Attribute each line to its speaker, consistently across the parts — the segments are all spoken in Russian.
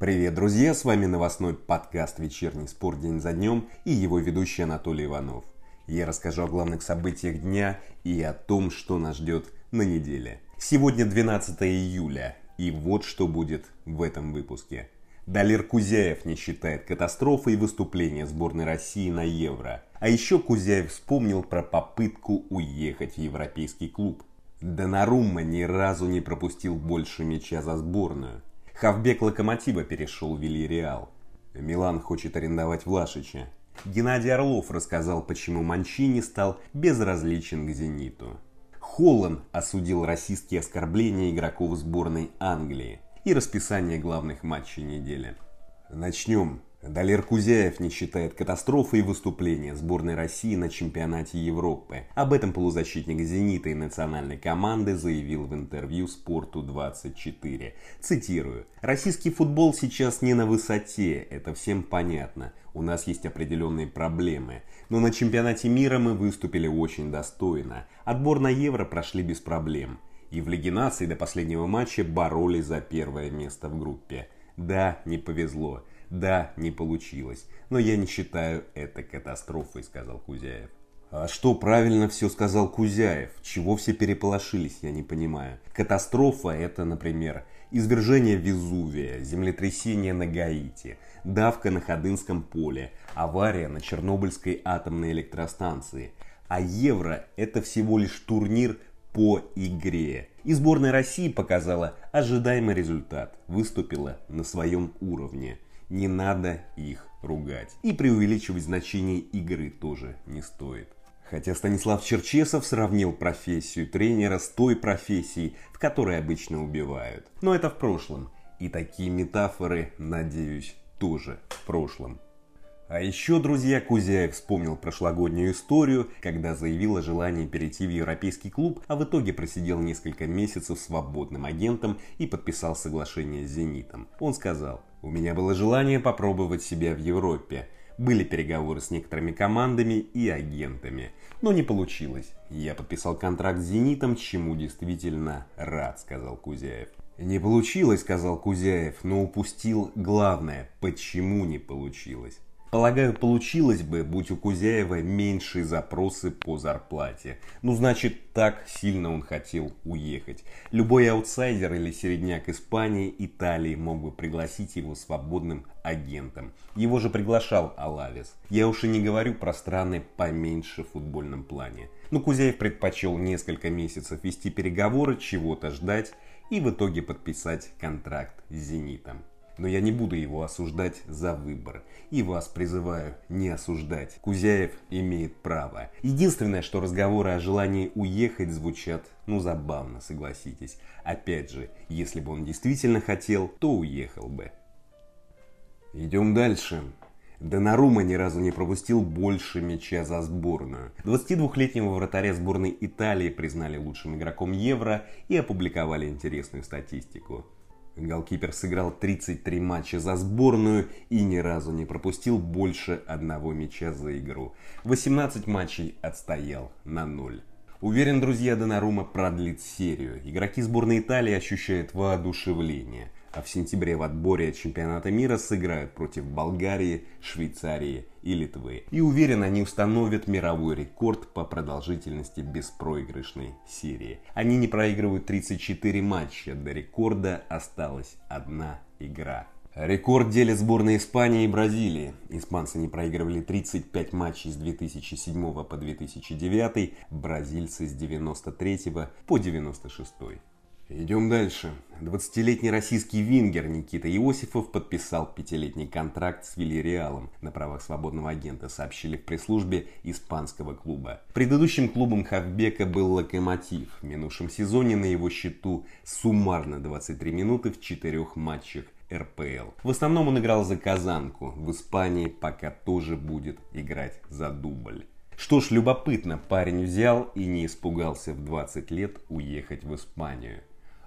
Speaker 1: Привет, друзья! С вами новостной подкаст «Вечерний спорт день за днем» и его ведущий Анатолий Иванов. Я расскажу о главных событиях дня и о том, что нас ждет на неделе. Сегодня 12 июля, и вот что будет в этом выпуске. Далер Кузяев не считает катастрофой выступления сборной России на Евро. А еще Кузяев вспомнил про попытку уехать в европейский клуб. Донарумма ни разу не пропустил больше мяча за сборную. Хавбек Локомотива перешел в Вильяреал. Милан хочет арендовать Влашича. Геннадий Орлов рассказал, почему Манчини стал безразличен к «Зениту». Холланд осудил российские оскорбления игроков сборной Англии и расписание главных матчей недели. Начнем Далер Кузяев не считает катастрофой выступления сборной России на чемпионате Европы. Об этом полузащитник «Зенита» и национальной команды заявил в интервью «Спорту-24». Цитирую. «Российский футбол сейчас не на высоте, это всем понятно. У нас есть определенные проблемы. Но на чемпионате мира мы выступили очень достойно. Отбор на Евро прошли без проблем. И в Лиге наций до последнего матча боролись за первое место в группе. Да, не повезло. Да, не получилось, но я не считаю это катастрофой, сказал Кузяев. А что правильно все сказал Кузяев? Чего все переполошились, я не понимаю. Катастрофа это, например, извержение Везувия, землетрясение на Гаити, давка на Ходынском поле, авария на Чернобыльской атомной электростанции. А Евро это всего лишь турнир по игре. И сборная России показала ожидаемый результат, выступила на своем уровне не надо их ругать. И преувеличивать значение игры тоже не стоит. Хотя Станислав Черчесов сравнил профессию тренера с той профессией, в которой обычно убивают. Но это в прошлом. И такие метафоры, надеюсь, тоже в прошлом. А еще, друзья, Кузяев вспомнил прошлогоднюю историю, когда заявил о желании перейти в европейский клуб, а в итоге просидел несколько месяцев свободным агентом и подписал соглашение с «Зенитом». Он сказал, «У меня было желание попробовать себя в Европе. Были переговоры с некоторыми командами и агентами, но не получилось. Я подписал контракт с «Зенитом», чему действительно рад», — сказал Кузяев. «Не получилось», — сказал Кузяев, но упустил главное. Почему не получилось? Полагаю, получилось бы, будь у Кузяева меньшие запросы по зарплате. Ну, значит, так сильно он хотел уехать. Любой аутсайдер или середняк Испании, Италии мог бы пригласить его свободным агентом. Его же приглашал Алавес. Я уж и не говорю про страны поменьше в футбольном плане. Но Кузяев предпочел несколько месяцев вести переговоры, чего-то ждать и в итоге подписать контракт с «Зенитом». Но я не буду его осуждать за выбор. И вас призываю не осуждать. Кузяев имеет право. Единственное, что разговоры о желании уехать звучат, ну, забавно, согласитесь. Опять же, если бы он действительно хотел, то уехал бы. Идем дальше. Донарума ни разу не пропустил больше мяча за сборную. 22-летнего вратаря сборной Италии признали лучшим игроком Евро и опубликовали интересную статистику. Голкипер сыграл 33 матча за сборную и ни разу не пропустил больше одного мяча за игру. 18 матчей отстоял на 0. Уверен, друзья, Донарума продлит серию. Игроки сборной Италии ощущают воодушевление – а в сентябре в отборе чемпионата мира сыграют против Болгарии, Швейцарии и Литвы. И уверен, они установят мировой рекорд по продолжительности беспроигрышной серии. Они не проигрывают 34 матча, до рекорда осталась одна игра. Рекорд делят сборные Испании и Бразилии. Испанцы не проигрывали 35 матчей с 2007 по 2009, бразильцы с 93 по 96. Идем дальше. 20-летний российский вингер Никита Иосифов подписал пятилетний контракт с Вильяреалом на правах свободного агента, сообщили в пресс-службе испанского клуба. Предыдущим клубом Хавбека был Локомотив. В минувшем сезоне на его счету суммарно 23 минуты в четырех матчах РПЛ. В основном он играл за Казанку. В Испании пока тоже будет играть за дубль. Что ж, любопытно, парень взял и не испугался в 20 лет уехать в Испанию.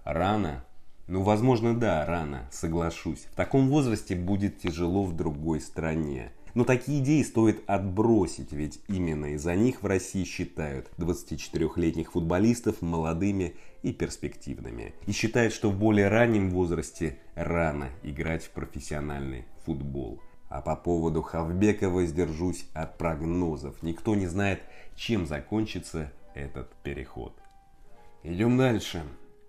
Speaker 1: Рано? Ну, возможно, да, рано, соглашусь. В таком возрасте будет тяжело в другой стране. Но такие идеи стоит отбросить, ведь именно из-за них в России считают 24-летних футболистов молодыми и перспективными. И считает, что в более раннем возрасте рано играть в профессиональный футбол. А по поводу Хавбека воздержусь от прогнозов. Никто не знает, чем закончится этот переход. Идем дальше.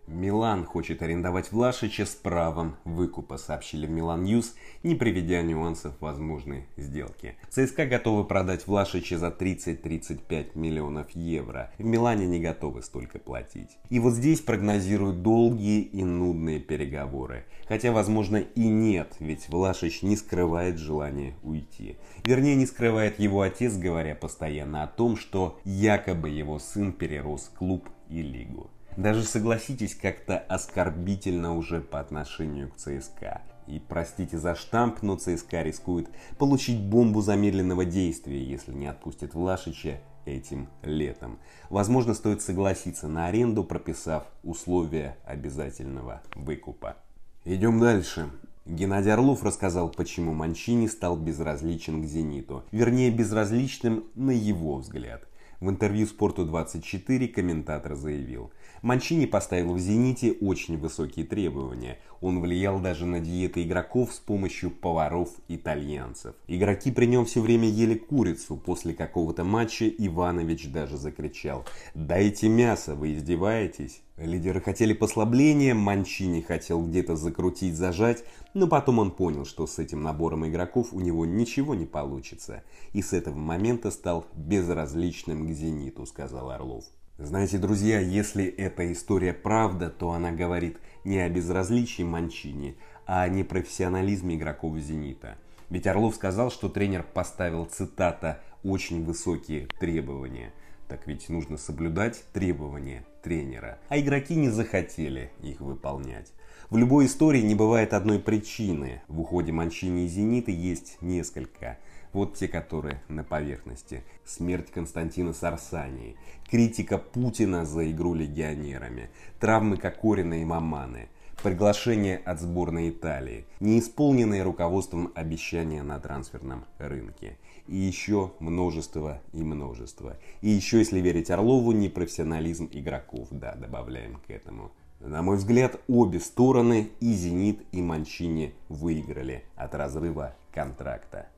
Speaker 1: Милан хочет арендовать Влашича с правом выкупа, сообщили в Milan News, не приведя нюансов возможной сделки. ЦСКА готовы продать Влашича за 30-35 миллионов евро. В Милане не готовы столько платить. И вот здесь прогнозируют долгие и нудные переговоры. Хотя, возможно, и нет, ведь Влашич не скрывает желания уйти. Вернее, не скрывает его отец, говоря постоянно о том, что якобы его сын перерос клуб и лигу. Даже согласитесь, как-то оскорбительно уже по отношению к ЦСКА. И простите за штамп, но ЦСКА рискует получить бомбу замедленного действия, если не отпустит Влашича этим летом. Возможно, стоит согласиться на аренду, прописав условия обязательного выкупа. Идем дальше. Геннадий Орлов рассказал, почему Манчини стал безразличен к «Зениту». Вернее, безразличным на его взгляд. В интервью «Спорту-24» комментатор заявил, Манчини поставил в «Зените» очень высокие требования. Он влиял даже на диеты игроков с помощью поваров-итальянцев. Игроки при нем все время ели курицу. После какого-то матча Иванович даже закричал «Дайте мясо, вы издеваетесь?» Лидеры хотели послабления, Манчини хотел где-то закрутить, зажать, но потом он понял, что с этим набором игроков у него ничего не получится. И с этого момента стал безразличным к «Зениту», сказал Орлов. Знаете, друзья, если эта история правда, то она говорит не о безразличии Манчини, а о непрофессионализме игроков «Зенита». Ведь Орлов сказал, что тренер поставил, цитата, «очень высокие требования». Так ведь нужно соблюдать требования тренера. А игроки не захотели их выполнять. В любой истории не бывает одной причины. В уходе Манчини и Зенита есть несколько. Вот те, которые на поверхности. Смерть Константина Сарсании, критика Путина за игру легионерами, травмы Кокорина и Маманы, приглашение от сборной Италии, неисполненные руководством обещания на трансферном рынке – и еще множество и множество. И еще, если верить Орлову, непрофессионализм игроков, да, добавляем к этому. На мой взгляд, обе стороны, и «Зенит», и «Манчини» выиграли от разрыва контракта.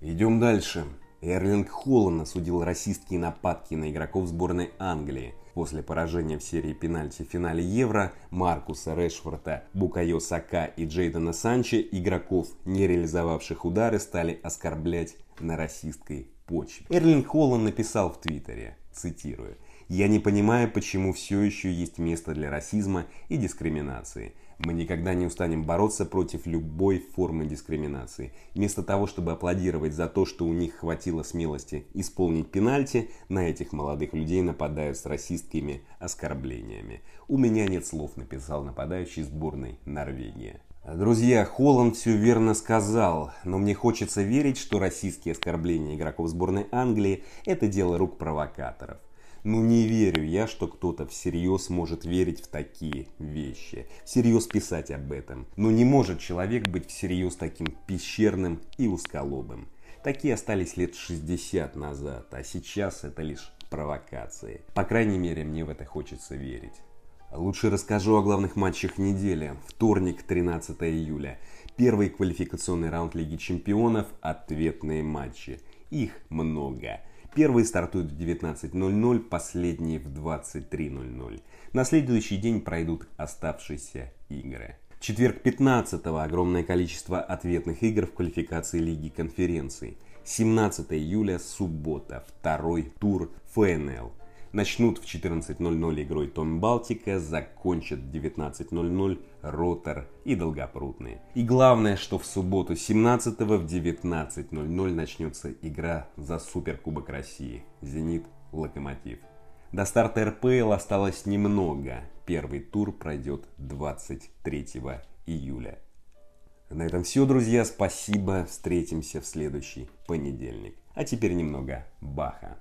Speaker 1: Идем дальше. Эрлинг Холланд осудил расистские нападки на игроков сборной Англии. После поражения в серии пенальти в финале Евро Маркуса Решфорта, Букайо Сака и Джейдена Санчо игроков, не реализовавших удары, стали оскорблять на расистской почве. Эрлин Холланд написал в Твиттере, цитирую, «Я не понимаю, почему все еще есть место для расизма и дискриминации. Мы никогда не устанем бороться против любой формы дискриминации. Вместо того, чтобы аплодировать за то, что у них хватило смелости исполнить пенальти, на этих молодых людей нападают с расистскими оскорблениями. У меня нет слов, написал нападающий сборной Норвегии. Друзья, Холланд все верно сказал, но мне хочется верить, что российские оскорбления игроков сборной Англии – это дело рук провокаторов. Ну не верю я, что кто-то всерьез может верить в такие вещи, всерьез писать об этом. Но не может человек быть всерьез таким пещерным и узколобым. Такие остались лет 60 назад, а сейчас это лишь провокации. По крайней мере, мне в это хочется верить. Лучше расскажу о главных матчах недели. Вторник, 13 июля. Первый квалификационный раунд Лиги Чемпионов. Ответные матчи. Их много. Первые стартуют в 19.00, последние в 23.00. На следующий день пройдут оставшиеся игры. Четверг 15 огромное количество ответных игр в квалификации Лиги конференций. 17 июля, суббота, второй тур ФНЛ. Начнут в 14.00 игрой Том Балтика, закончат в 19.00 Ротор и Долгопрудные. И главное, что в субботу 17 в 19.00 начнется игра за Суперкубок России. Зенит Локомотив. До старта РПЛ осталось немного. Первый тур пройдет 23 июля. На этом все, друзья. Спасибо. Встретимся в следующий понедельник. А теперь немного Баха.